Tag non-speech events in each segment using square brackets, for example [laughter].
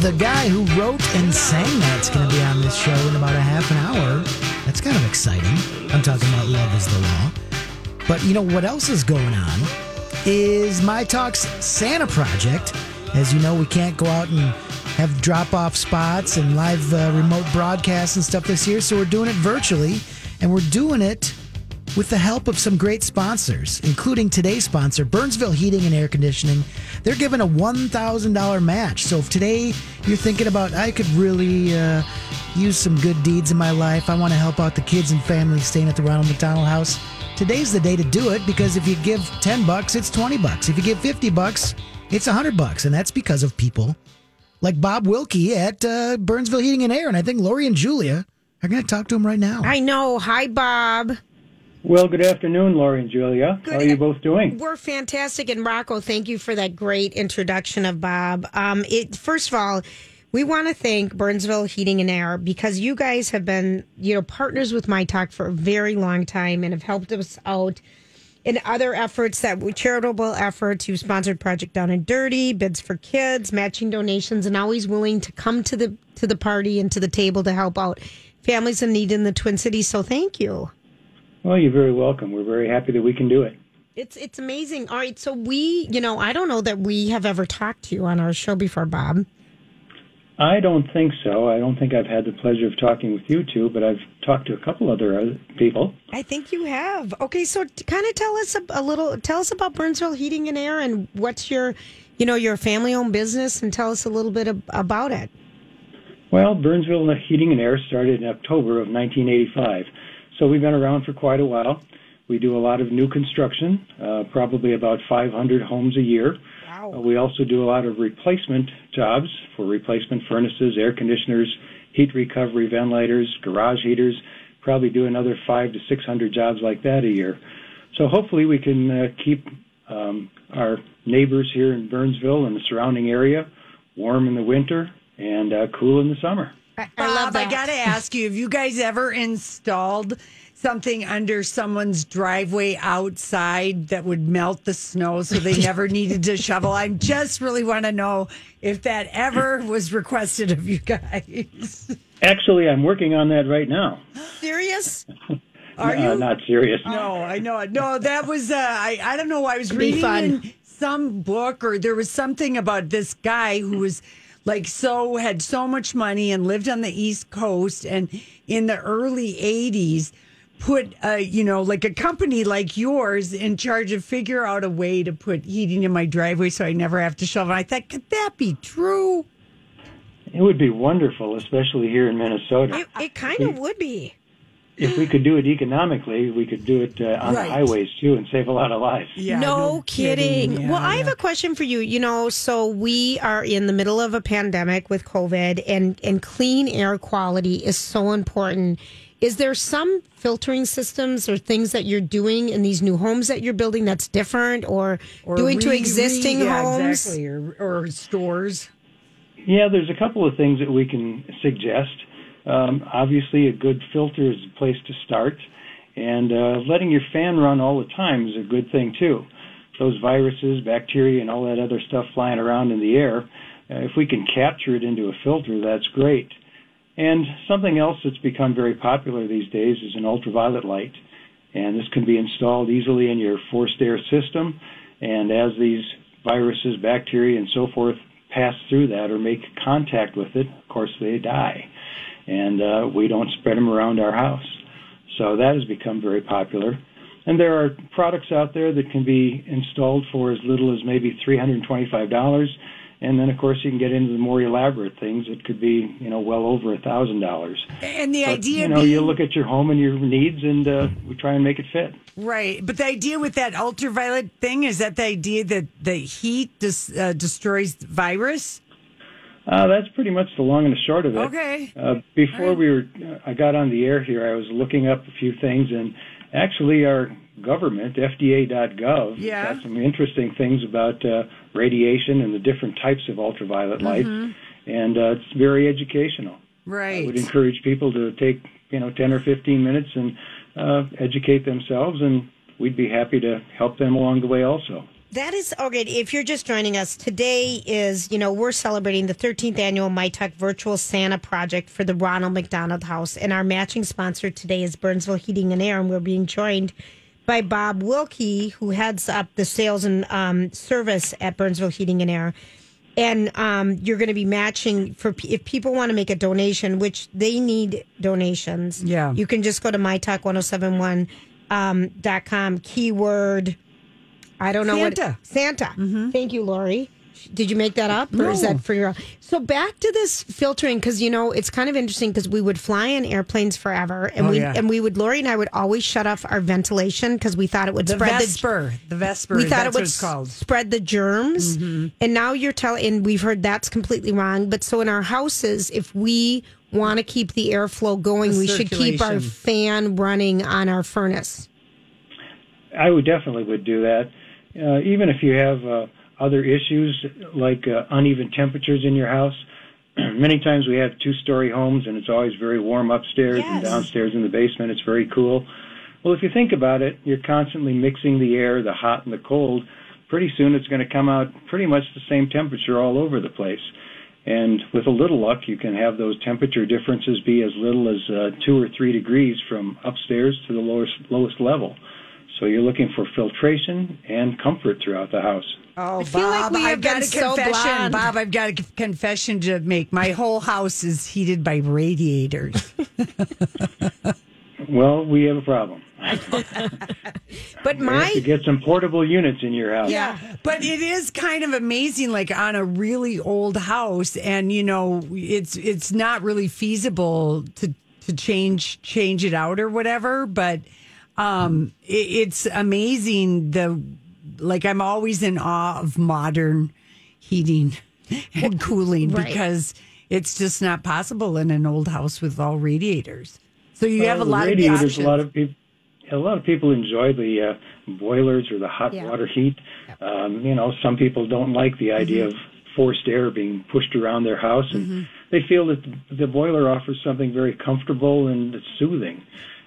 The guy who wrote and sang that's going to be on this show in about a half an hour. That's kind of exciting. I'm talking about Love is the Law. But you know what else is going on is My Talk's Santa Project. As you know, we can't go out and have drop off spots and live uh, remote broadcasts and stuff this year, so we're doing it virtually. And we're doing it with the help of some great sponsors, including today's sponsor, Burnsville Heating and Air Conditioning. They're giving a $1,000 match. So if today you're thinking about, I could really uh, use some good deeds in my life, I want to help out the kids and families staying at the Ronald McDonald House, today's the day to do it because if you give 10 bucks, it's 20 bucks. If you give 50 bucks, it's 100 bucks. And that's because of people like Bob Wilkie at uh, Burnsville Heating and Air. And I think Lori and Julia are going to talk to him right now. I know. Hi, Bob. Well, good afternoon, Lori and Julia. Good How are you both doing? We're fantastic. And Rocco, thank you for that great introduction of Bob. Um, it first of all, we want to thank Burnsville Heating and Air because you guys have been, you know, partners with My Talk for a very long time and have helped us out in other efforts that charitable efforts. You sponsored Project Down and Dirty, bids for kids, matching donations, and always willing to come to the to the party and to the table to help out families in need in the Twin Cities. So thank you. Well, you're very welcome. We're very happy that we can do it. It's it's amazing. All right, so we, you know, I don't know that we have ever talked to you on our show before, Bob. I don't think so. I don't think I've had the pleasure of talking with you two, but I've talked to a couple other other people. I think you have. Okay, so kind of tell us a, a little. Tell us about Burnsville Heating and Air, and what's your, you know, your family-owned business, and tell us a little bit ab- about it. Well, Burnsville Heating and Air started in October of 1985, so we've been around for quite a while. We do a lot of new construction, uh, probably about 500 homes a year. Wow. Uh, we also do a lot of replacement jobs for replacement furnaces, air conditioners, heat recovery ventilators, garage heaters. Probably do another five to 600 jobs like that a year. So hopefully we can uh, keep um, our neighbors here in Burnsville and the surrounding area warm in the winter and uh, cool in the summer. I, I love Bob, I got to ask you, have you guys ever installed something under someone's driveway outside that would melt the snow so they [laughs] never needed to shovel? I just really want to know if that ever was requested of you guys. Actually, I'm working on that right now. Serious? [laughs] Are Uh, you? not serious. No, I know it. No, that was uh, I. I don't know. I was be reading fun. some book, or there was something about this guy who was like so had so much money and lived on the East Coast, and in the early '80s, put a, you know like a company like yours in charge of figure out a way to put heating in my driveway so I never have to shovel. I thought, could that be true? It would be wonderful, especially here in Minnesota. It, it kind of would be. If we could do it economically, we could do it uh, on Right. the highways too and save a lot of lives. Yeah, no, kidding. Yeah, well, I have yeah. a question for you. You know, so we are in the middle of a pandemic with COVID, and and clean air quality is so important. Is there some filtering systems or things that you're doing in these new homes that you're building that's different, or, Or doing to existing re- yeah, homes? exactly, or, or stores. Yeah, there's a couple of things that we can suggest. Um, obviously, a good filter is a place to start, and uh, letting your fan run all the time is a good thing too. Those viruses, bacteria, and all that other stuff flying around in the air, uh, if we can capture it into a filter, that's great. And something else that's become very popular these days is an ultraviolet light. And this can be installed easily in your forced air system. And as these viruses, bacteria, and so forth pass through that or make contact with it, of course, they die. And uh, we don't spread them around our house. So that has become very popular. And there are products out there that can be installed for as little as maybe $325. And then, of course, you can get into the more elaborate things. It could be, you know, well over a thousand dollars. And the But, idea you know, being, you look at your home and your needs, and uh, we try and make it fit. Right, but the idea with that ultraviolet thing is that the idea that the heat dis, uh, destroys virus. Uh, that's pretty much the long and the short of it. Okay. Uh, before we were, uh, I got on the air here. I was looking up a few things, and actually, our government, FDA.gov, Yeah. got some interesting things about uh, radiation and the different types of ultraviolet light, and uh, it's very educational. I Right. would encourage people to take you know 10 or 15 minutes and uh, educate themselves, and we'd be happy to help them along the way also. That is okay. If you're just joining us, today is, you know, we're celebrating the 13th annual MyTalk Virtual Santa Project for the Ronald McDonald House. And our matching sponsor today is Burnsville Heating and Air. And we're being joined by Bob Wilkie, who heads up the sales and um, service at Burnsville Heating and Air. And um, you're going to be matching for if people want to make a donation, which they need donations. Yeah. You can just go to mytalk1071 um, dot com, keyword. I don't know Santa. what Santa. Thank you, Lori. Did you make that up, or is that for your? So back to this filtering because you know it's kind of interesting because we would fly in airplanes forever, and Oh, we yeah. and we would Lori and I would always shut off our ventilation because we thought it would spread The spread Vesper. The Vesper. we thought it would called. Mm-hmm. spread the germs. And now you're telling, and we've heard that's completely wrong. But so in our houses, if we want to keep the airflow going, The we should keep our fan running on our furnace. I would definitely would do that. Uh, even if you have uh, other issues like uh, uneven temperatures in your house. [clears throat] Many times we have two-story homes, and it's always very warm upstairs, and downstairs in the basement it's very cool. Well, if you think about it, you're constantly mixing the air, the hot and the cold. Pretty soon it's going to come out pretty much the same temperature all over the place. And with a little luck, you can have those temperature differences be as little as uh, two or three degrees from upstairs to the lowest lowest level. So you're looking for filtration and comfort throughout the house. Oh, feel like Bob, we have I've got a confession. blonde. Bob, I've got a confession to make. My whole house is heated by radiators. [laughs] Well, we have a problem. [laughs] But You have to get some portable units in your house. Yeah, but it is kind of amazing, like on a really old house, and you know, it's it's not really feasible to to change change it out or whatever. But um, it, it's amazing. The like, I'm always in awe of modern heating [laughs] and cooling Right. because it's just not possible in an old house with all radiators. So you have a Well, the lot of radiators. options. A lot of people. A lot of people enjoy the uh, boilers or the hot Yeah. water heat. Um, you know, some people don't like the idea Mm-hmm. of forced air being pushed around their house, and they feel that the, the boiler offers something very comfortable and soothing.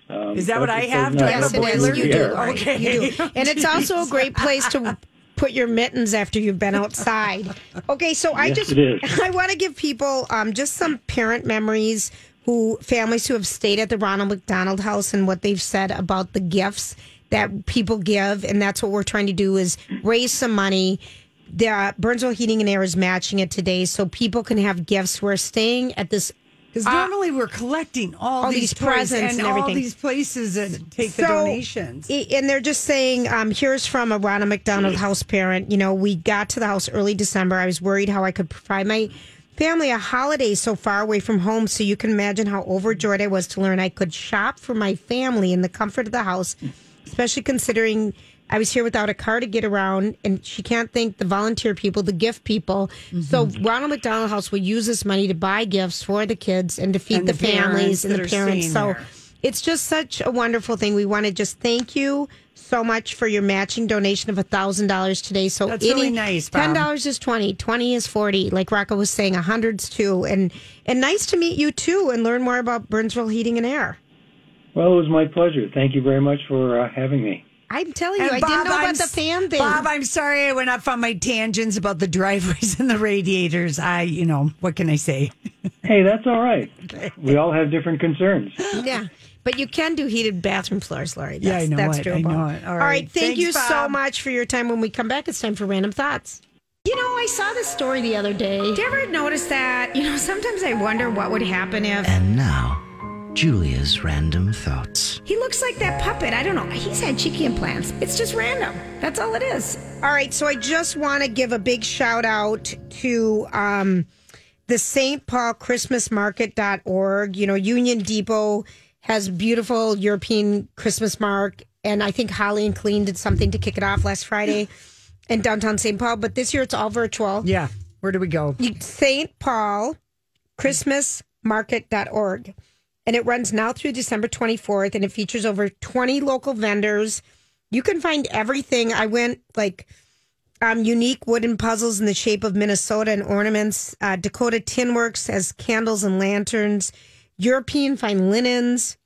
Um, Is that what I have? Do not I have yes, a it is. boiler? You do. Okay. You do. [laughs] And it's also a great place to put your mittens after you've been outside. Okay, so I Yes, just. [laughs] I want to give people um, just some parent memories who families who have stayed at the Ronald McDonald House and what they've said about the gifts that people give, and that's what we're trying to do is raise some money. The uh, Burnsville Heating and Air is matching it today, so people can have gifts. We're staying at this Because normally we're collecting all, all these, these presents and, and all these places that take the donations. And they're just saying, um, here's from a Ronald McDonald house parent. You know, we got to the house early December. I was worried how I could provide my family a holiday so far away from home. So you can imagine how overjoyed I was to learn I could shop for my family in the comfort of the house, especially considering I was here without a car to get around. And she can't thank the volunteer people, the gift people. So Mm-hmm. Ronald McDonald House will use this money to buy gifts for the kids and to feed And the, the families and the parents. So there. it's just such a wonderful thing. We want to just thank you so much for your matching donation of thousand dollars today. So That's really nice, Bob. Ten dollars is twenty. Twenty is forty. Like Rocco was saying, a hundred's two. And and nice to meet you too, and learn more about Burnsville Heating and Air. Well, it was my pleasure. Thank you very much for uh, having me. I'm telling you, And I Bob, didn't know I'm about the fan thing. Bob, I'm sorry I went off on my tangents about the driveways [laughs] and the radiators. I, you know, what can I say? [laughs] Hey, that's all right. [laughs] We all have different concerns. yeah. But you can do heated bathroom floors, Lori. That's, Yeah, I know that's it. I doable. know it. All All right. right. Thank Thanks, you so much for your time. When we come back, it's time for random thoughts. You know, I saw this story the other day. Did you ever notice that? You know, sometimes I wonder what would happen if And now, Julia's random thoughts. he looks like that puppet. I don't know. He's had cheeky implants. It's just random. That's all it is. All right. So I just want to give a big shout out to um, the St. Paul Christmas Market.org. You know, Union Depot has beautiful European Christmas mark. And I think Holly and Colleen did something to kick it off last Friday [laughs] in downtown St. Paul. But this year it's all virtual. Yeah. Where do we go? St. Paul Christmasmarket.org. And it runs now through December 24th and it features over 20 local vendors. You can find everything. I went like um, unique wooden puzzles in the shape of Minnesota and ornaments. Uh, Dakota Tin Works has candles and lanterns. European fine linens,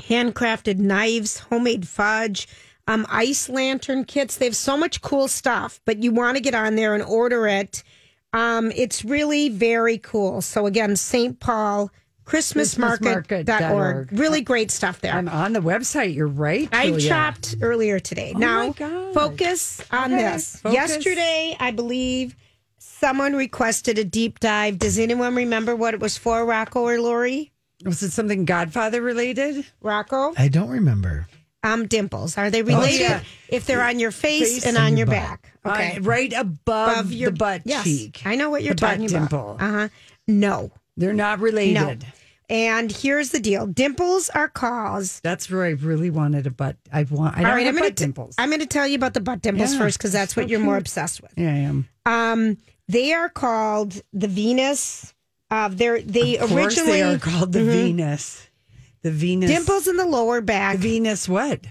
handcrafted knives, homemade fudge, um, ice lantern kits. They have so much cool stuff, but you want to get on there and order it. Um, it's really very cool. So again, St. Paul Christmasmarket.org. Christmasmarket.org. Really great stuff there. I'm on the website. You're right. I Julia. chopped earlier today. Oh now, focus on Okay, this. focus. Yesterday, I believe someone requested a deep dive. Does anyone remember what it was for, Rocco or Lori? Was it something Godfather related? Rocco? I don't remember. Um, dimples. Are they related? yeah. If they're on your face, Face and and on your your back. Okay. Uh, right above, Above your the butt yes. cheek. I know what you're The butt talking dimple. about. Uh huh. No. They're not related. No. And here's the deal: dimples are caused. That's where I really wanted a butt. I want. I don't All right, have I'm going butt dimples. I'm going to tell you about the butt dimples Yeah, first because that's so what you're more cute. obsessed with. yeah, I am. Um, they are called the Venus. Uh, they're they Of course, originally they are called the Venus. The Venus dimples in the lower back. The. Venus what?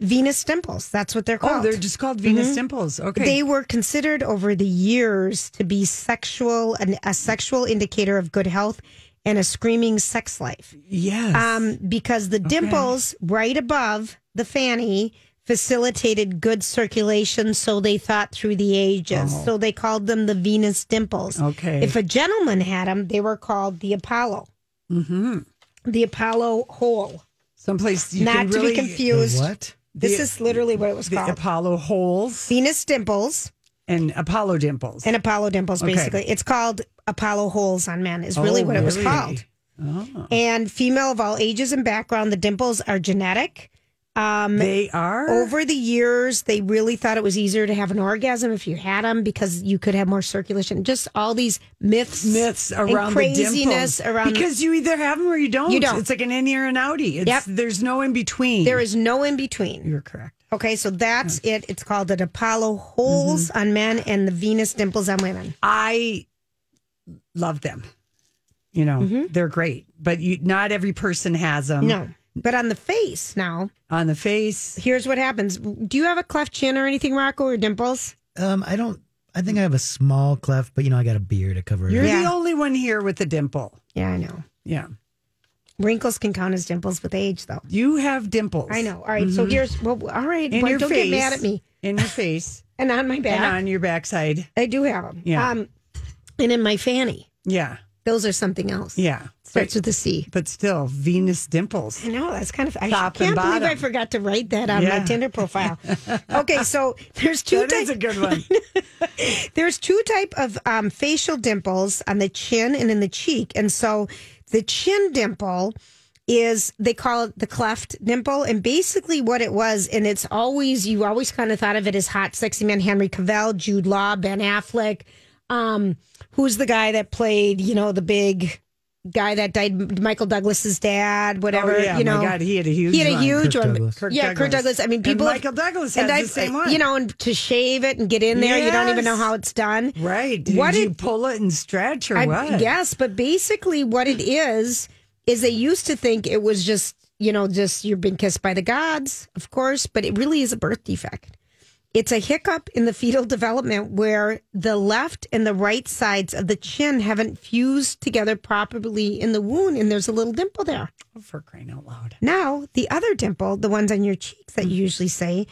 Venus dimples. That's what they're called. Oh, they're just called Venus dimples. Okay. They were considered over the years to be sexual, an, a sexual indicator of good health and a screaming sex life. yes. Um, because the dimples right above the fanny facilitated good circulation, so they thought through the ages. So they called them the Venus dimples. Oh. Okay. If a gentleman had them, they were called the Apollo. Mm-hmm. The Apollo hole. Someplace you Not to really be confused. What? This The- is literally what it was called. Apollo holes Venus dimples and Apollo dimples. and Apollo dimples, Okay. basically. It's called Apollo holes on men, is really Oh, what it was really? called. Oh. And female of all ages and background, the dimples are genetic. Um, They are over the years, they really thought it was easier to have an orgasm if you had them because you could have more circulation. Just all these myths, myths around craziness the dimples. around. because you either have them or you don't. You don't. It's like an in ear and outie. It's, Yep. There's no in between. there is no in between. You're correct. Okay, so that's it. It's called the Apollo holes Mm-hmm. on men and the Venus dimples on women. I love them. You know, they're great, but you, not every person has them. Mm-hmm. No, but on the face now, On the face, here's what happens. Do you have a cleft chin or anything, Rocco, or dimples? Um, I don't. I think I have a small cleft, but you know, I got a beard to cover it. you're. Yeah. the only one here with a dimple. Yeah, I know. Yeah. Wrinkles can count as dimples with age, though. You have dimples. I know. All right, so here's well. All right, In boy, your don't face. get mad at me. In your face [laughs] And on my back, and on your backside. I do have them. Yeah. Um, and in my fanny, Yeah. those are something else. Yeah. Starts with a C. But still, Venus dimples. I know that's kind of. I Top can't believe I forgot to write that on Yeah. my Tinder profile. [laughs] okay, so there's two That is types. a good one. [laughs] There's two type of um, facial dimples on the chin and in the cheek, and so the chin dimple is they call it the cleft dimple, and basically what it was, and it's always you always kind of thought of it as hot, sexy men, Henry Cavill, Jude Law, Ben Affleck. Um, who's the guy that played, you know, the big guy that died, Michael Douglas's dad, oh, whatever. Oh, yeah, you my know, God, he had a huge he had a one. huge Kirk one. Douglas. Kirk yeah, Kurt Douglas. Douglas. I mean, And people. Michael Douglas has and the I've- same uh, one. You know, and to shave it and get in there, you don't even know how it's done. Right. Did What you did- pull it and stretch or I what? Yes, but basically, what it is is they used to think it was just you know just you've been kissed by the gods, of course, but it really is a birth defect. It's a hiccup in the fetal development where the left and the right sides of the chin haven't fused together properly in the wound, and there's a little dimple there. Oh, For crying out loud. Now, the other dimple, the ones on your cheeks that you usually say,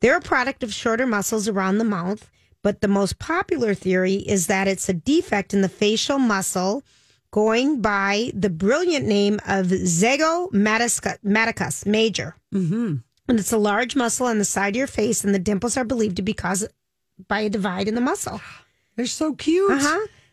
they're a product of shorter muscles around the mouth. But the most popular theory is that it's a defect in the facial muscle going by the brilliant name of zygomaticus major. Mm-hmm. And it's a large muscle on the side of your face, and the dimples are believed to be caused by a divide in the muscle. They're so cute. Uh huh.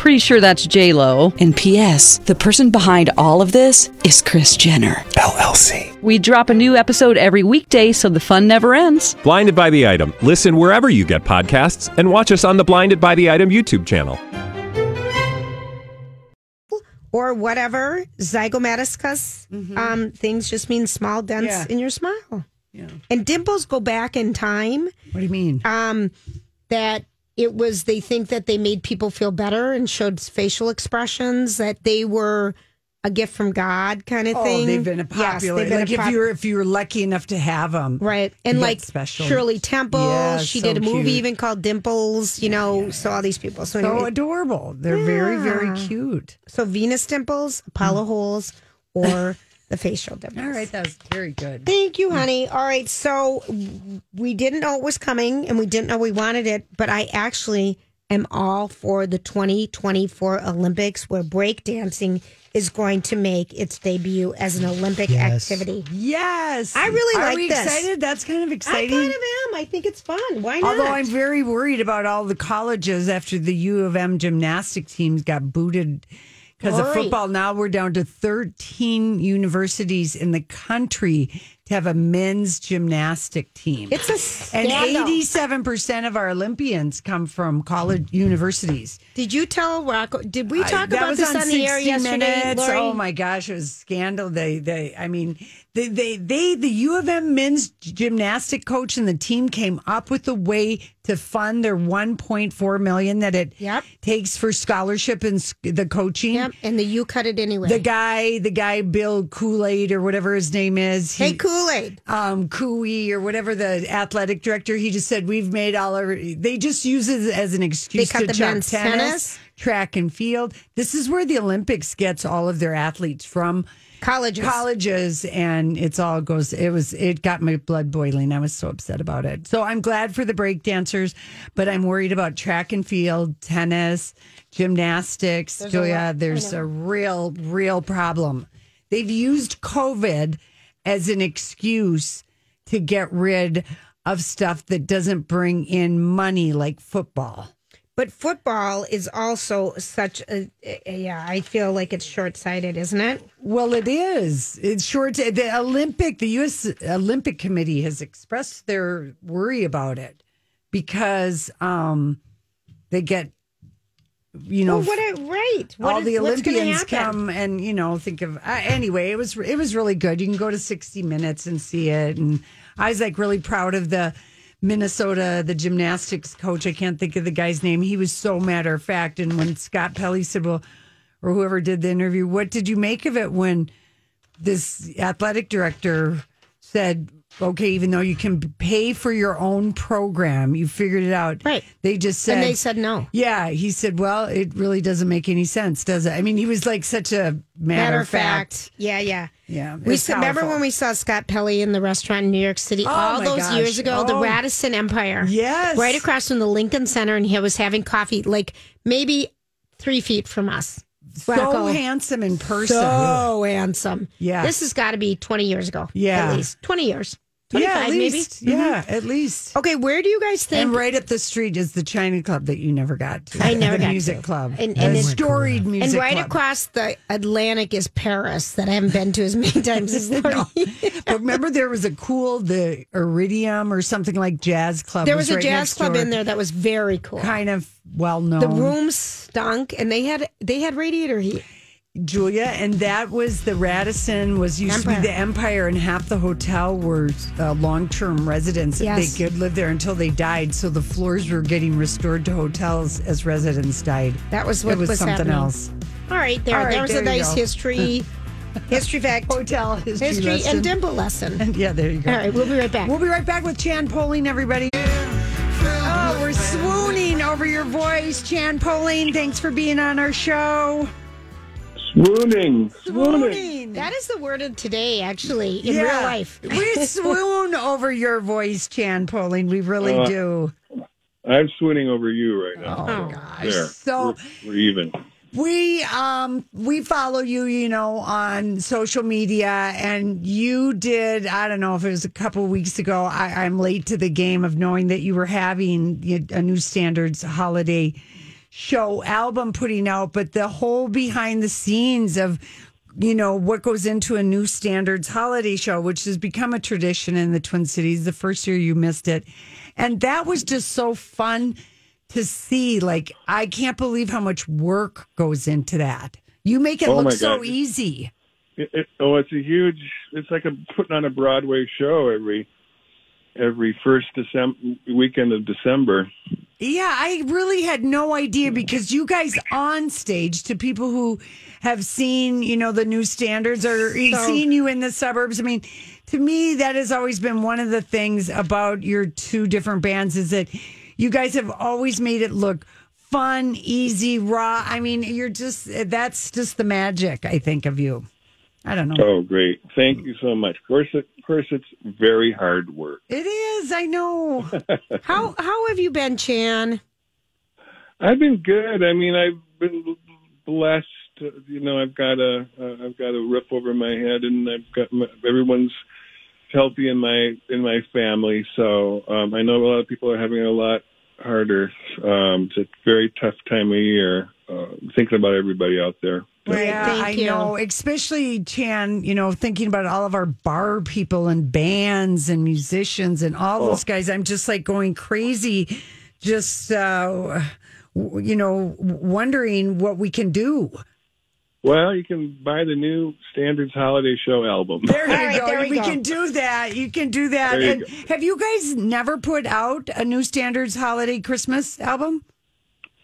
Pretty sure that's J Lo. And P.S. The person behind all of this is Kris Jenner LLC. We drop a new episode every weekday, so the fun never ends. Blinded by the item. Listen wherever you get podcasts, and watch us on the Blinded by the Item YouTube channel. or whatever zygomaticus um, things just mean small dents Yeah. in your smile. Yeah. And dimples go back in time. What do you mean? Um, that it was they think that they made people feel better and showed facial expressions that they were a gift from God kind of Oh, thing. they've been a Yes, popular. they've been like a if you were if you were lucky enough to have them, Right. And like special- Shirley Temple, Yeah, she so did a movie cute. even called Dimples, you know, so all these people. So, So anyway, adorable. They're very very cute. so Venus dimples, Apollo mm. holes, or the facial dimples. All right, that was very good. Thank you, honey. All right, so we didn't know it was coming and we didn't know we wanted it, but I actually am all for the 2024 Olympics where breakdancing is going to make its debut as an Olympic Yes. activity. Yes, I really Are like we this. excited? That's kind of exciting. I kind of am. I think it's fun. Why not? Although I'm very worried about all the colleges after the U of M gymnastic teams got booted because of football. Now we're down to 13 universities in the country have a men's gymnastic team. it's a scandal. and 87% of our Olympians come from college universities. Did you tell Rocco? Did we talk that about this on, the air yesterday? Minutes. Lori? Oh my gosh, it was a scandal. They, they, I mean, they, they, they, the U of M men's gymnastic coach and the team came up with a way to fund their 1.4 million that it Yep. takes for scholarship and the coaching. Yep, and the you cut it anyway. The guy, the guy, Bill Kool Aid or whatever his name is. hey, he- Kool Aid. um Cooey or whatever the athletic director, he just said we've made all our they just use it as an excuse They cut to the men's tennis, tennis? track and field. This is where the Olympics gets all of their athletes from Colleges. colleges and it's all goes it was it got my blood boiling. I was so upset about it. So I'm glad for the break dancers, but I'm worried about track and field, tennis, gymnastics. Julia, there's a real, real problem. They've used COVID as an excuse to get rid of stuff that doesn't bring in money like football. But football is also such a, yeah. I feel like it's short sighted, isn't it? Well, it is. It's short. The Olympic, the U.S. Olympic Committee has expressed their worry about it because um, they get, you know, Well, what? A, right. What all is- the Olympians come and you know think of uh, anyway. It was it was really good. You can go to 60 Minutes and see it, and I was like really proud of the Minnesota the gymnastics coach. I can't think of the guy's name. He was so matter of fact. And when Scott Pelley said, "Well," or whoever did the interview, what did you make of it when this athletic director said? Okay, even though you can pay for your own program, you figured it out. Right. They just said and they said no. yeah, he said, "Well, it really doesn't make any sense, does it?" I mean, he was like such a matter, of fact. Yeah, yeah. Yeah, We saw, remember when we saw Scott Pelley in the restaurant in New York City Oh, all those gosh. years ago, the Oh. Radisson Empire. Yes. Right across from the Lincoln Center, and he was having coffee like maybe three feet from us. so Rocco. handsome in person. So handsome. Yeah. This has got to be 20 years ago. Yeah. At least 20 years. Yeah, 25 at least. maybe. Yeah, mm-hmm. at least. Okay, where do you guys think? And right up the street is the China Club that you never got to. I [laughs] never the got music to. club. And- the and it- storied and music right club. across the Atlantic is Paris that I haven't been to as many times as [laughs] Lori. But remember, there was a cool, the Iridium or something like Jazz Club. There was a right jazz club door. in there that was very cool. kind of well known. The room stunk, and they had they had radiator heat. Julia, and that was the Radisson was used to be the Empire, and half the hotel were uh, long term residents. Yes. They could live there until they died, so the floors were getting restored to hotels as residents died. That was what it was, was something happening. else. All right, there. All right, there was there a nice history, [laughs] history fact, Hotel history, history lesson. and dimple lesson. And [laughs] yeah, there you go. All right, we'll be right back. We'll be right back with Chan Poling, everybody. Oh, we're swooning over your voice, Chan Poling. Thanks for being on our show. Swooning. Swooning. That is the word of today, actually, in Yeah. real life. we swoon [laughs] over your voice, Chan Poling. We really Uh, do. I'm swooning over you right now. Oh, There. So we're, we're even. we um we follow you, you know, on social media, and you did. I don't know if it was a couple weeks ago. I, I'm late to the game of knowing that you were having a new standards holiday show album putting out, but the whole behind the scenes of you know what goes into a new standards holiday show which has become a tradition in the twin cities the first year you missed it. And that was just so fun to see. Like i can't believe how much work goes into that. You make it Oh, look so easy. It, it, oh, it's a huge. It's like a putting on a Broadway show every every first December weekend of December. Yeah, I really had no idea because you guys on stage to people who have seen, you know, the new standards or seen you in the suburbs. I mean, to me, that has always been one of the things about your two different bands is that you guys have always made it look fun, easy, raw. I mean, you're just, that's just the magic, I think, of you. I don't know. Oh, great! Thank you so much. Of course, it, of course, it's very hard work. It is, I know. [laughs] How how have you been, Chan? I've been good. I mean, I've been blessed. You know, I've got a uh, I've got a roof over my head, and I've got my, everyone's healthy in my in my family. So um, I know a lot of people are having it a lot harder. Um, it's a very tough time of year. Uh, thinking about everybody out there. Yeah, Thank I you. know. Especially Chan, you know, thinking about all of our bar people and bands and musicians and all those guys. I'm just like going crazy, just uh, w- you know, wondering what we can do. Well, you can buy the new Standards Holiday Show album. There you [laughs] All right, go. there we we go. can do that. You can do that. There you And go. have you guys never put out a new standards holiday Christmas album?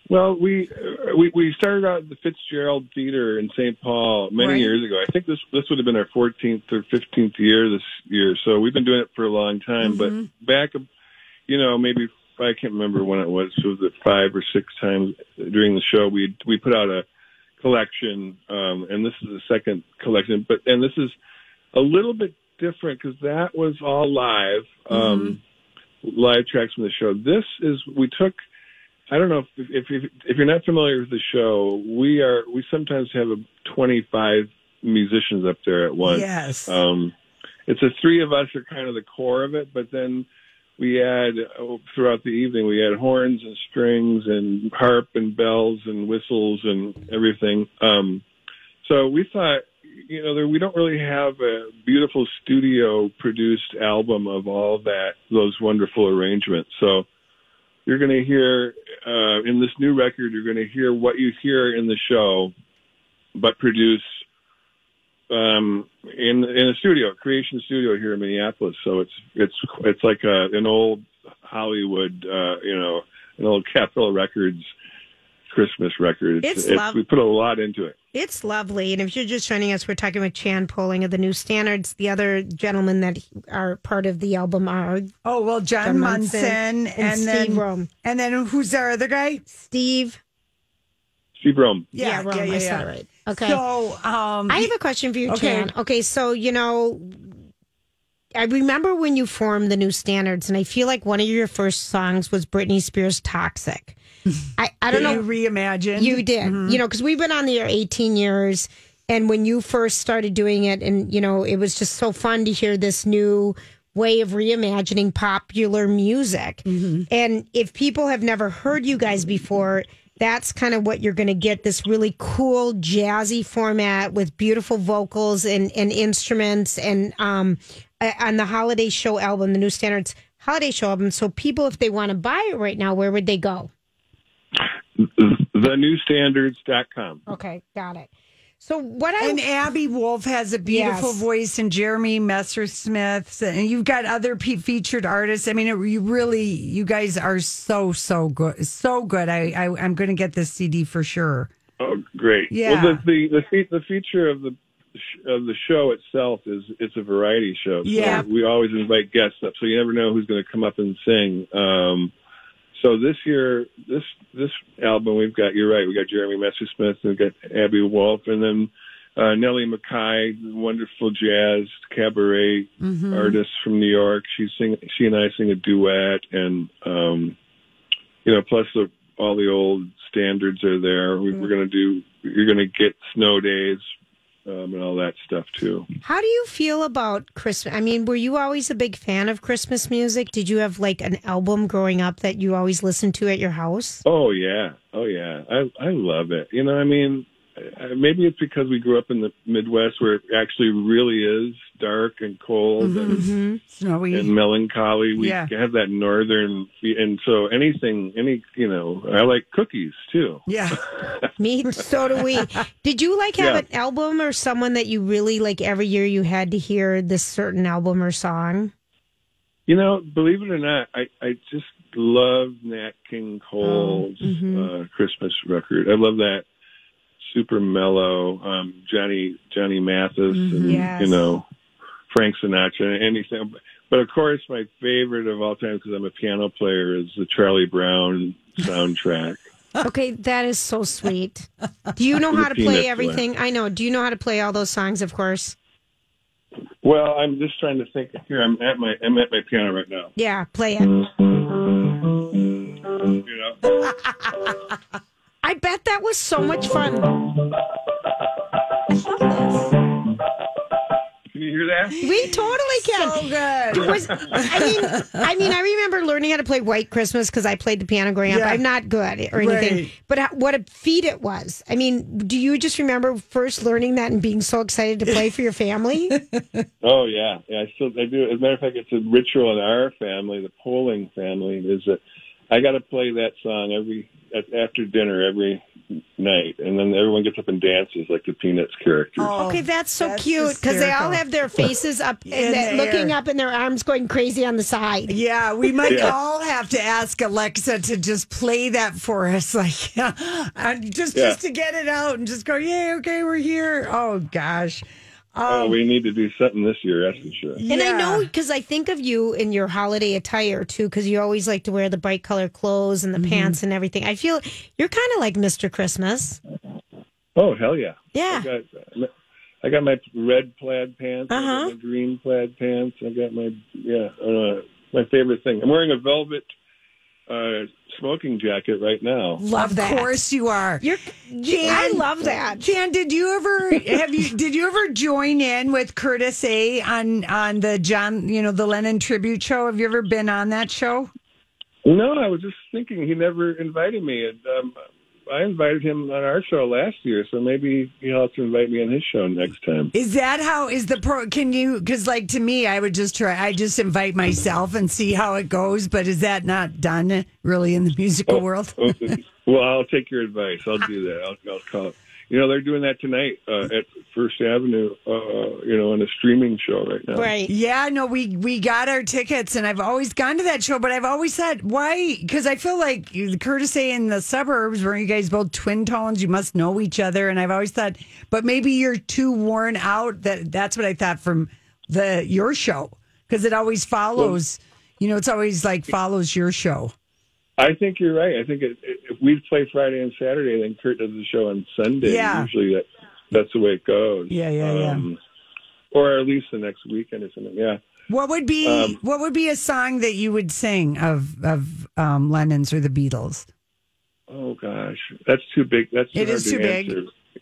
Well, we we we started out at the Fitzgerald Theater in St. Paul many Right. years ago. I think this this would have been our 14th or 15th year this year. So we've been doing it for a long time. But back, you know, maybe I can't remember when it was. It was it five or six times during the show? We we put out a collection, um, and this is the second collection. But and this is a little bit different because that was all live, um, live tracks from the show. This is we took. I don't know if, if if if you're not familiar with the show, we are we sometimes have a 25 musicians up there at once. Yes. Um, it's the three of us are kind of the core of it, but then we add oh, throughout the evening we add horns and strings and harp and bells and whistles and everything. Um, so we thought, you know, there, we don't really have a beautiful studio produced album of all that those wonderful arrangements. So you're going to hear uh, in this new record, you're going to hear what you hear in the show, but produce um, in in a studio, creation studio here in Minneapolis. So it's it's it's like a, an old Hollywood, uh, you know, an old Capitol Records Christmas record. It's lov- we put a lot into it. It's lovely. And if you're just joining us, we're talking with Chan Poling of the New Standards. The other gentlemen that are part of the album are Oh well, John, John Munson, Munson and, and then Steve Roehm. and then who's our other guy? Steve. Steve Roehm. Yeah, Roehm. I said it right. Okay. So um, I have a question for you, Okay. Chan. Okay, so you know, I remember when you formed the New Standards, and I feel like one of your first songs was Britney Spears' "Toxic." I, I don't know. You reimagined. You did, you know, because we've been on the air 18 years. And when you first started doing it, and, you know, it was just so fun to hear this new way of reimagining popular music. And if people have never heard you guys before, that's kind of what you're going to get this really cool jazzy format with beautiful vocals and, and instruments and um, on the holiday show album, the new standards holiday show album. So people, if they want to buy it right now, where would they go? thenewstandards.com. Okay, got it. So what I and Aby Wolf has a beautiful Yes. voice, and Jeremy Messersmith, and you've got other pe- featured artists. I mean, it, you really, you guys are so so good, so good. I, I I'm going to get this CD for sure. Oh, great. Yeah. Well, the the the, fe- the feature of the sh- of the show itself is it's a variety show. So Yeah. We always invite guests up, so you never know who's going to come up and sing. Um, so this year, this this album, we've got. You're right. We got Jeremy Messersmith, and we got Aby Wolf, and then uh, Nellie McKay, wonderful jazz cabaret Mm-hmm. artist from New York. She sing. She and I sing a duet, and um, you know, plus the, all the old standards are there. We, We're going to do. You're going to get snow days um, and all that stuff too. How do you feel about Christmas? I mean, were you always a big fan of Christmas music? Did you have like an album growing up that you always listened to at your house? Oh yeah, oh yeah. I I love it. You know, I mean, Uh, maybe it's because we grew up in the Midwest where it actually really is dark and cold mm-hmm, and, mm-hmm. Snowy. and melancholy. We Yeah. have that northern, fe- and so anything, any you know, I like cookies too. yeah. [laughs] Me, so do we. Did you like have Yeah. an album or someone that you really like every year you had to hear this certain album or song? You know, believe it or not, I I just love Nat King oh, Cole's mm-hmm. uh, Christmas record. I love that super mellow um, Johnny Johnny Mathis and Yes. you know Frank Sinatra, anything. But of course, my favorite of all time because I'm a piano player is the Charlie Brown soundtrack. [laughs] Okay, that is so sweet. Do you know how to play everything? I know. Do you know how to play all those songs? Of course. well, I'm just trying to think. Here, I'm at my I'm at my piano right now. Yeah, play it. You know, [laughs] I bet that was so much fun. I love this. can you hear that? We totally can. So good. It was, I mean, I mean, I remember learning how to play White Christmas because I played the piano growing up. Yeah. I'm not good or anything, Right. but what a feat it was. I mean, do you just remember first learning that and being so excited to play for your family? [laughs] Oh yeah, yeah. I still I do. As a matter of fact, it's a ritual in our family, the Poling family, is that I got to play that song every at- after dinner every night, and then everyone gets up and dances like the Peanuts characters. Oh, okay, that's so Oh, that's cute because they all have their faces up In [laughs] and the looking up and their arms going crazy on the side. Yeah, we might Yeah. all have to ask Alexa to just play that for us, [laughs] like yeah, and just Yeah. just to get it out and just go, yeah, okay, we're here. Oh gosh, oh, we need to do something this year. That's for sure. And I know because I think of you in your holiday attire too, because you always like to wear the bright color clothes and the Mm-hmm. pants and everything. I feel you're kind of like Mr. Christmas. Oh hell yeah! Yeah. I got I got my red plaid pants. Uh-huh. got my green plaid pants. I got my yeah. Uh, my favorite thing. I'm wearing a velvet uh, smoking jacket right now. Love of that. Of course you are. You're, I love that. Jan, did you ever have you did you ever join in with Curtis A on on the John you know the Lennon tribute show? Have you ever been on that show? No, I was just thinking he never invited me. And, um, I invited him on our show last year, so maybe he'll have to invite me on his show next time. Is that how is the pro? Can you? Because like to me, I would just try. I just invite myself and see how it goes. But is that not done really in the musical oh, world? Oh, [laughs] well, I'll take your advice. I'll do that. I'll, I'll call. You know, they're doing that tonight uh, at First Avenue. Uh, you know, on a streaming show right now. Right. Yeah, no, we we got our tickets, and I've always gone to that show. But I've always thought, why? Because I feel like you- Curtis A in the suburbs, where you guys both twin tones, you must know each other. And I've always thought, but maybe you're too worn out. That that's what I thought from the your show because it always follows. you know, it's always like follows your show. I think you're right. I think it, it, if we play Friday and Saturday, then Kurt does the show on Sunday. Yeah. Usually that that's the way it goes. Yeah, yeah, yeah. Or at least the next weekend or something. Yeah. What would be Um, what would be a song that you would sing of of um, Lennon's or the Beatles? Oh gosh, that's too big. That's It hard is to too big.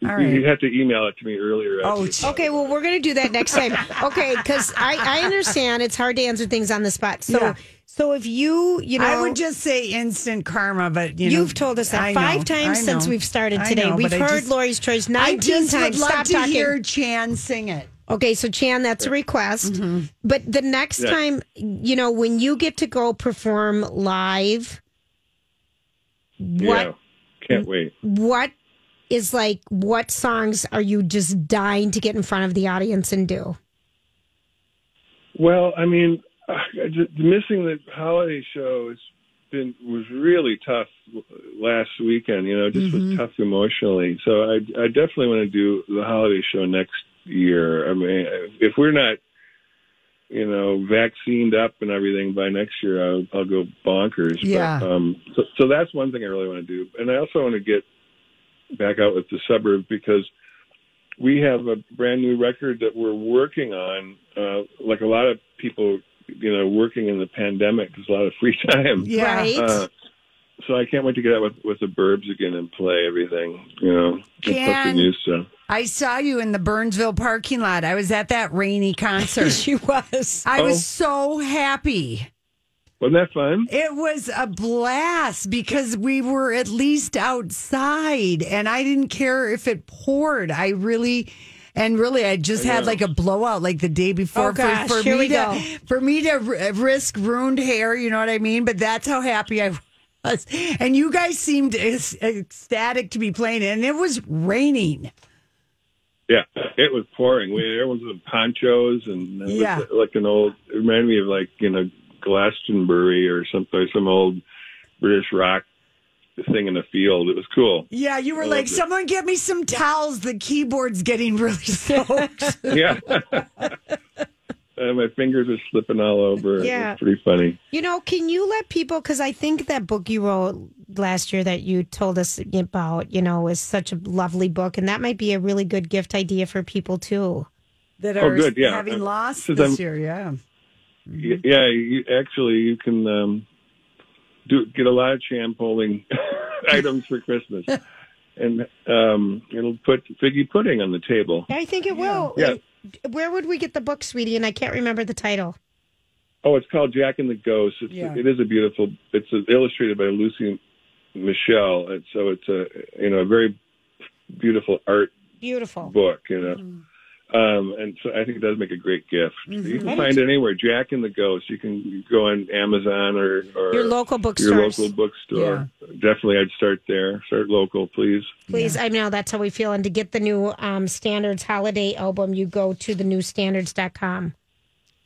Answer. All You- right. You have to email it to me earlier. Oh, actually. Okay, well, we're going to do that next time. [laughs] Okay, because I, I understand it's hard to answer things on the spot. So, Yeah. so if you, you know, I would just say instant karma, but you you've told us that I know, five times since we've started today. know, We've heard just- Lori's choice nineteen I 19 just would times. love Stop to talking. hear Chan sing it. Okay, so Chan, that's a request. Mm-hmm. But the next Yeah. time, you know, when you get to go perform live, yeah. Can't wait. what is like what songs are you just dying to get in front of the audience and do? Well, I mean, uh, missing the holiday show has been was really tough last weekend. You know, just was tough emotionally. So I, I definitely want to do the holiday show next year. I mean, if we're not, you know, vaccinated up and everything by next year, I'll, I'll go bonkers. Yeah. But, um, so, so that's one thing I really want to do, and I also want to get back out with the suburb because we have a brand new record that we're working on. Uh, like a lot of people, you know, working in the pandemic, there's a lot of free [laughs] time. Yeah. Right. Uh, so I can't wait to get out with, with the Burbs again and play everything, you know, and put the Can- new stuff. I saw you in the Burnsville parking lot. I was at that rainy concert. [laughs] she was. I Oh. was so happy. Wasn't that fun? It was a blast because we were at least outside and I didn't care if it poured. I really and really I just had like a blowout like the day before Oh, gosh, for, for here me we to go. for me to risk ruined hair, you know what I mean? But that's how happy I [laughs] was. And you guys seemed ec- ecstatic to be playing and it was raining. Yeah, it was pouring. We, everyone was in ponchos and it was Yeah. like an old, it reminded me of like, you know, Glastonbury or something, some old British rock thing in the field. It was cool. Yeah, you were I like, loved it. someone get me some towels. The keyboard's getting really [laughs] soaked. Yeah. and [laughs] my fingers are slipping all over. It Yeah. was pretty funny. You know, can you let people, because I think that book you wrote last year that you told us about, you know, is such a lovely book. And that might be a really good gift idea for people too. that Oh, are good, yeah. having Uh, lost so this then- year. Yeah. Y- Yeah, you, actually, you can um, do get a lot of Chan Poling [laughs] items for Christmas, [laughs] and um, it'll put figgy pudding on the table. I think it will. Yeah. Where would we get the book, sweetie? And I can't remember the title. Oh, it's called Jack and the Ghost. It's, Yeah. It is a beautiful. It's illustrated by Lucy Michelle, and so it's a you know a very beautiful art Beautiful. book. You know. Um, and so I think it does make a great gift. You can find it anywhere. Jack and the Ghost. You can go on Amazon or, or Your local bookstore. your local bookstore. Definitely, I'd start there. Start local, please. Please, I know that's how we feel. And to get the new um, Standards holiday album, you go to the newstandards.com.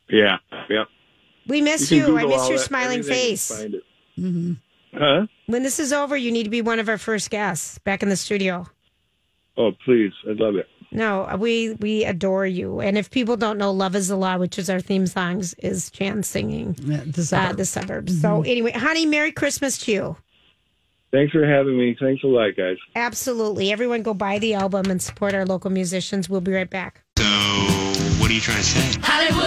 Yeah, yeah. We miss can you. I miss your that- smiling face. Find it. Huh? When this is over, you need to be one of our first guests back in the studio. Oh, please. I'd love it. No, we we adore you. And if people don't know, "Love Is the Law," which is our theme songs, is Chan singing Yeah, the uh, suburbs. the suburbs. So anyway, honey, Merry Christmas to you. Thanks for having me. Thanks a lot, guys. Absolutely, everyone, go buy the album and support our local musicians. We'll be right back. So, what are you trying to say? Hollywood,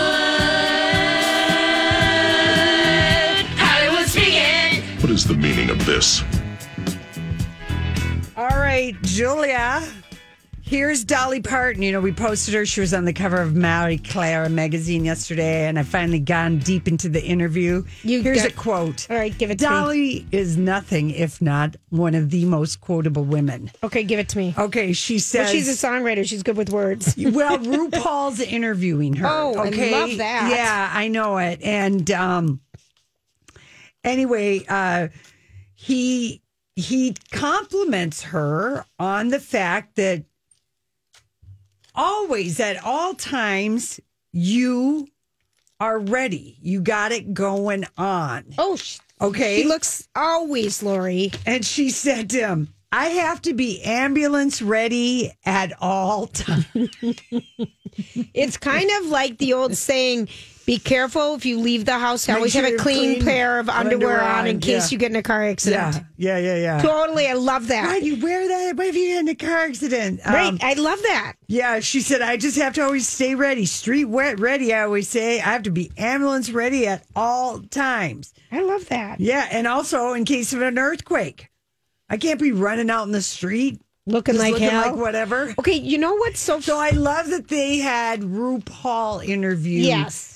Hollywood speaking. What is the meaning of this? All right, Julia. Here's Dolly Parton. You know, we posted her. She was on the cover of Marie Claire magazine yesterday, and I finally gone deep into the interview. You Here's got- a quote. All right, give it to me. Dolly is nothing if not one of the most quotable women. Okay, give it to me. Okay, she Well, says she's a songwriter. She's good with words. [laughs] well, RuPaul's interviewing her. Oh, I okay? love that. Yeah, I know it. And um anyway, uh he he compliments her on the fact that always at all times you are ready. You got it going on. Oh, sh- Okay. He looks always, Lori. And she said to him, I have to be ambulance ready at all [laughs] times. It's kind of like the old saying, be careful if you leave the house. Make Always sure have a clean, clean pair of underwear, underwear on in case yeah. you get in a car accident. Yeah, yeah, yeah, yeah. Totally. I love that. Why you wear that? What if you get in a car accident? Right. Um, I love that. yeah, she said, I just have to always stay ready. Street wet ready, I always say. I have to be ambulance ready at all times. I love that. Yeah, and also in case of an earthquake. I can't be running out in the street Looking just like looking hell. like whatever. Okay, you know what's so So I love that they had RuPaul interview Yes.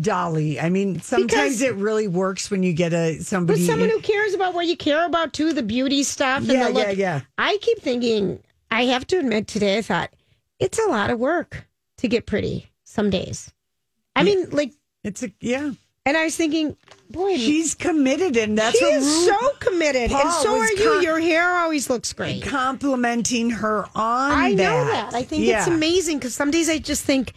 Dolly. I mean, sometimes Because- it really works when you get a somebody, But someone who cares about what you care about too, the beauty stuff and Yeah, the look. yeah, yeah. I keep thinking, I have to admit today, I thought it's a lot of work to get pretty some days. I mean, like, it's a yeah. And I was thinking, boy, She's committed, and that's she what is so committed, and so are you. com- Your hair always looks great. complimenting her on I that. know that. I think Yeah. it's amazing because some days I just think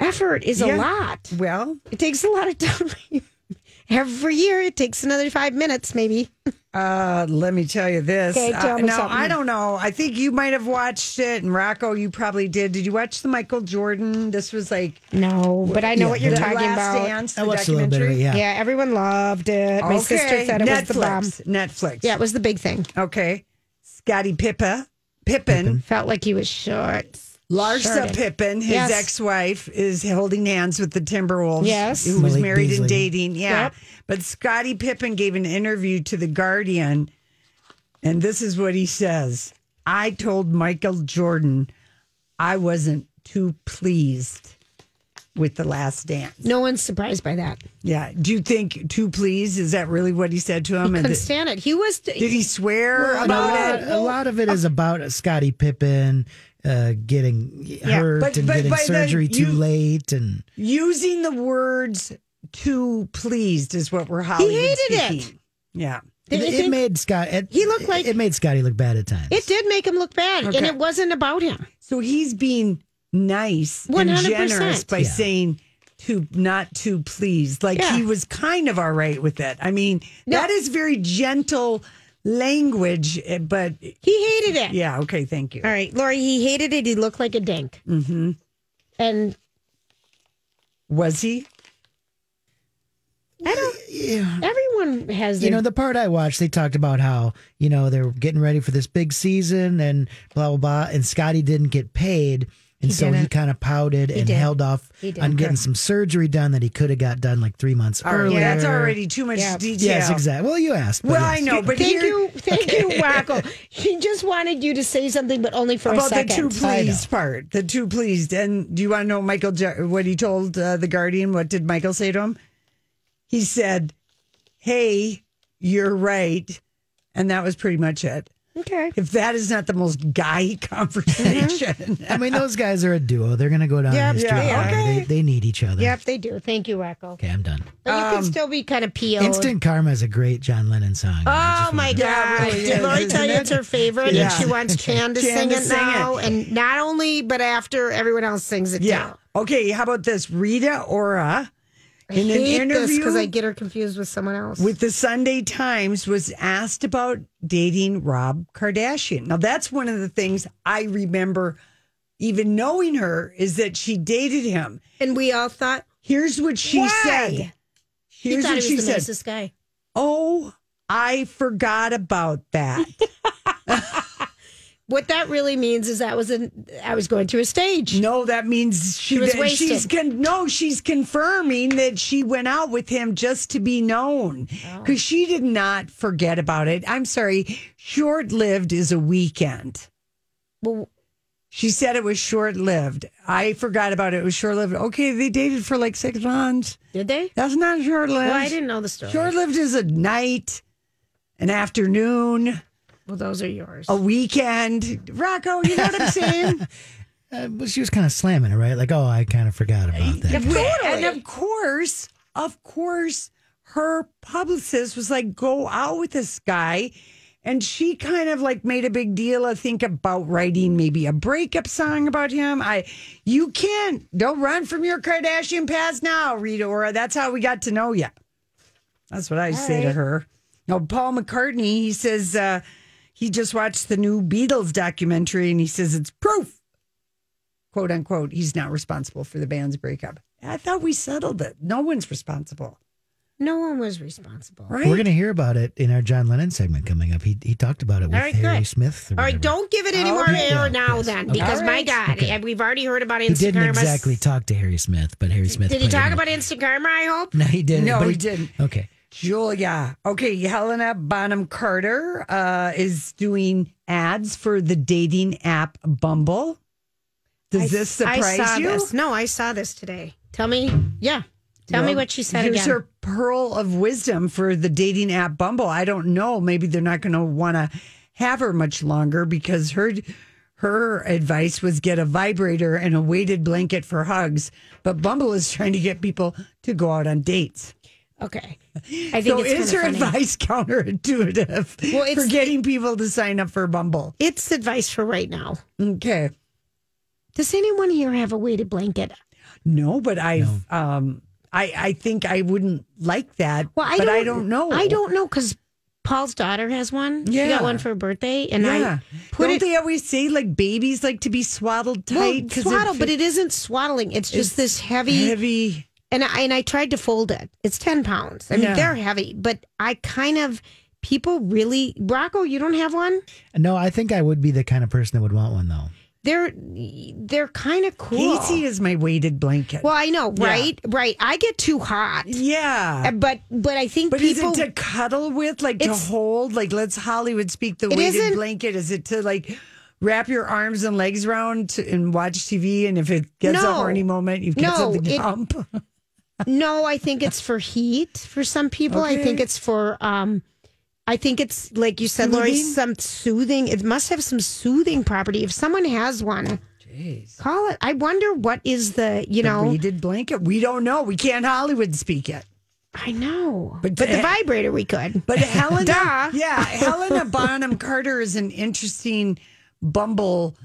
effort is Yeah. a lot. Well, It takes a lot of time. Every year, it takes another five minutes, maybe. Uh, let me tell you this. Okay, tell uh, me now, something. I don't know. I think you might have watched it, and Rocco, you probably did. Did you watch the Michael Jordan? This was like No, but I know Yeah, what you're the talking Last about. Dance, I the watched a little bit of it. Yeah. Yeah, everyone loved it. My sister said it Netflix, was the bomb. Netflix. Yeah, it was the big thing. Okay. Scottie Pippa, Pippen, Felt like he was short. Larsa Shorted. Pippen, his Yes. ex-wife, is holding hands with the Timberwolves. Yes. who was Malik married Beasley. and dating. Yeah, Yep. but Scottie Pippen gave an interview to the Guardian, and this is what he says: "I told Michael Jordan I wasn't too pleased with the Last Dance." No one's surprised by that. Yeah, do you think too pleased? Is that really what he said to him? And Couldn't stand it. He was. did he swear about lot, it? a lot of it is about Scottie Pippen uh, getting hurt but- and but getting surgery too you- late, and using the words too pleased is what we're Hollywood He hated it. Yeah. Did it, it made Scott. It, He looked like- it made Scottie look bad at times. It did make him look bad, and it wasn't about him. So he's being nice and 100%. generous by Yeah. saying too not too pleased. Like Yeah. he was kind of all right with it. I mean, No. that is very gentle language, eh, but He hated it. yeah, okay, thank you. All right, Lori. He hated it. He looked like a dink. Mm-hmm. And Was he? I don't. yeah. Everyone has. You know, the part I watched, they talked about how, you know, they're getting ready for this big season and blah, blah, blah. And Scottie didn't get paid. And He so he didn't. kind of pouted and did. held off He did. on getting some surgery done that he could have got done like three months All right, earlier. that's already too much Yeah. detail. Yes, exactly. Well, you asked. but Well, I know, but thank here, you, thank you, Rocco. He just wanted you to say something, but only for a about the second. too pleased part. The too pleased. And do you want to know Michael what he told uh, the Guardian? What did Michael say to him? He said, "Hey, you're right," and that was pretty much it. Okay. If that is not the most guy conversation, [laughs] I mean, those guys are a duo. They're going to go down Yep, history. yeah, okay. They, they need each other. Yep, they do. Thank you, Rocco. Okay, I'm done. But you Um, can still be kind of PO'd. Instant Karma is a great John Lennon song. Oh my God! [laughs] Yeah, it really Did Lori tell you it's her favorite, Yeah. and she wants [laughs] Chan to Chan sing to it sing now, it. and not only but after everyone else sings it yeah. too. Okay, how about this? Rita Ora in an interview because I get her confused with someone else. with the Sunday Times was asked about dating Rob Kardashian. Now that's one of the things I remember even knowing her is that she dated him. and we all thought, Here's what she Why? said. he Here's thought what he she was the said. nicest guy. Oh, I forgot about that. [laughs] What that really means is that was an I was going through a stage. no, that means she, She was that she's con- no, she's confirming that she went out with him just to be known Oh. because she did not forget about it. I'm sorry, short lived is a weekend. Well, She said it was short lived. I forgot about it. It was short lived. Okay, they dated for like six months. did they? That's not short lived. Well, I didn't know the story. Short lived is a night, an afternoon, Well, those are yours. a weekend. Rocco, you know what I'm saying? [laughs] Uh, but she was kind of slamming it, right? Like, oh, I kind of forgot about that. And of course, of course, her publicist was like, go out with this guy. And she kind of like made a big deal, I think, about writing maybe a breakup song about him. I, you can't, don't run from your Kardashian past now, Rita Ora. That's how we got to know you. That's what I say to her. Now, Paul McCartney, he says uh, he just watched the new Beatles documentary and he says it's proof, quote unquote, he's not responsible for the band's breakup. I thought we settled it. No one's responsible, no one was responsible. right? We're going to hear about it in our John Lennon segment coming up. He he talked about it with All right, Harry good. Smith. or All right, whatever. don't give it any oh, more Okay. air now Yes. then, Okay. because All my. God, Okay. we've already heard about He Instant didn't Karma. exactly talk to Harry Smith, but Harry Smith. Did he talk about Instant Karma? I hope. No, he didn't. No, but he didn't. Okay. Julia. Okay, Helena Bonham Carter uh, is doing ads for the dating app Bumble. Does I- this I surprise saw you? This. No, I saw this today. Tell me, yeah. Tell me what she said Here's again. her pearl of wisdom for the dating app Bumble. I don't know. Maybe they're not going to want to have her much longer because her her advice was get a vibrator and a weighted blanket for hugs. But Bumble is trying to get people to go out on dates. Okay. I think so it's is your kinda funny. advice counterintuitive Well, it's- for getting people to sign up for Bumble? It's advice for right now. Okay. Does anyone here have a weighted blanket? No, but I've um I I think I wouldn't like that. Well, I but don't, I don't know. I don't know because Paul's daughter has one. Yeah. She Yeah. got one for her birthday, and yeah. I put don't it they always say like babies like to be swaddled well, tight? 'cause swaddle, it- but it isn't swaddling. It's just It's this heavy, heavy. And I and I tried to fold it. It's ten pounds. I mean, Yeah. they're heavy, but I kind of people really Rocco. You don't have one. No, I think I would be the kind of person that would want one though. They're they're kind of cool. Casey is my weighted blanket. Well, I know, Yeah. right? Right. I get too hot. Yeah. Uh, But but I think But people is it to cuddle with, like to hold? Like let's Hollywood speak the weighted blanket. Is it to like wrap your arms and legs around to, and watch TV? And if it gets a No. horny moment, you've got No, something to it- pump. [laughs] No, I think it's for heat for some people. I think it's for um I think it's like you said, Lori, some soothing. It must have some soothing property. If someone has one, Jeez. call it. I wonder what is the you The know. weighted blanket. We don't know. We can't Hollywood speak it. I know, But but, the uh, vibrator we could. But [laughs] Helena, yeah, Helena Bonham Carter is an interesting Bumble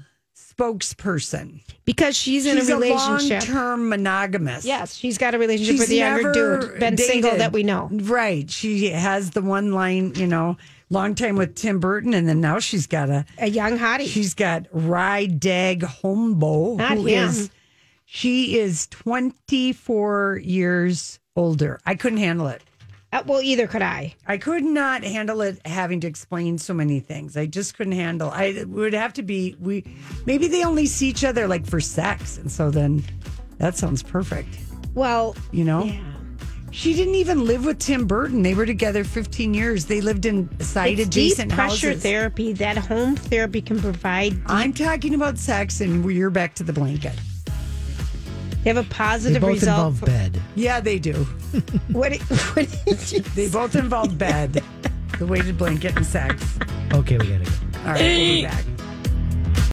spokesperson because she's in She's a relationship. long-term monogamous. yes, she's got a relationship She's with the younger dude, been single that we know. Right. She has the one line, you know, long time with Tim Burton, and then now she's got a A young hottie. she's got Rye Dag Holmboe, Not who him. is she is twenty four years older. I couldn't handle it. Uh, well, either could I. I could not handle it having to explain so many things. I just couldn't handle. I would have to be we maybe they only see each other like for sex, and so then that sounds perfect. Well, You know. yeah. She didn't even live with Tim Burton. They were together 15 years. They lived in side It's adjacent deep pressure houses. therapy. That home therapy can provide. I'm talking about sex, and you're back to the blanket. They have a They positive both result. involve for- bed. Yeah, they do. [laughs] What, what did you They both involve bed, [laughs] the weighted blanket, and sex. Okay, we gotta go. All right, we'll be back.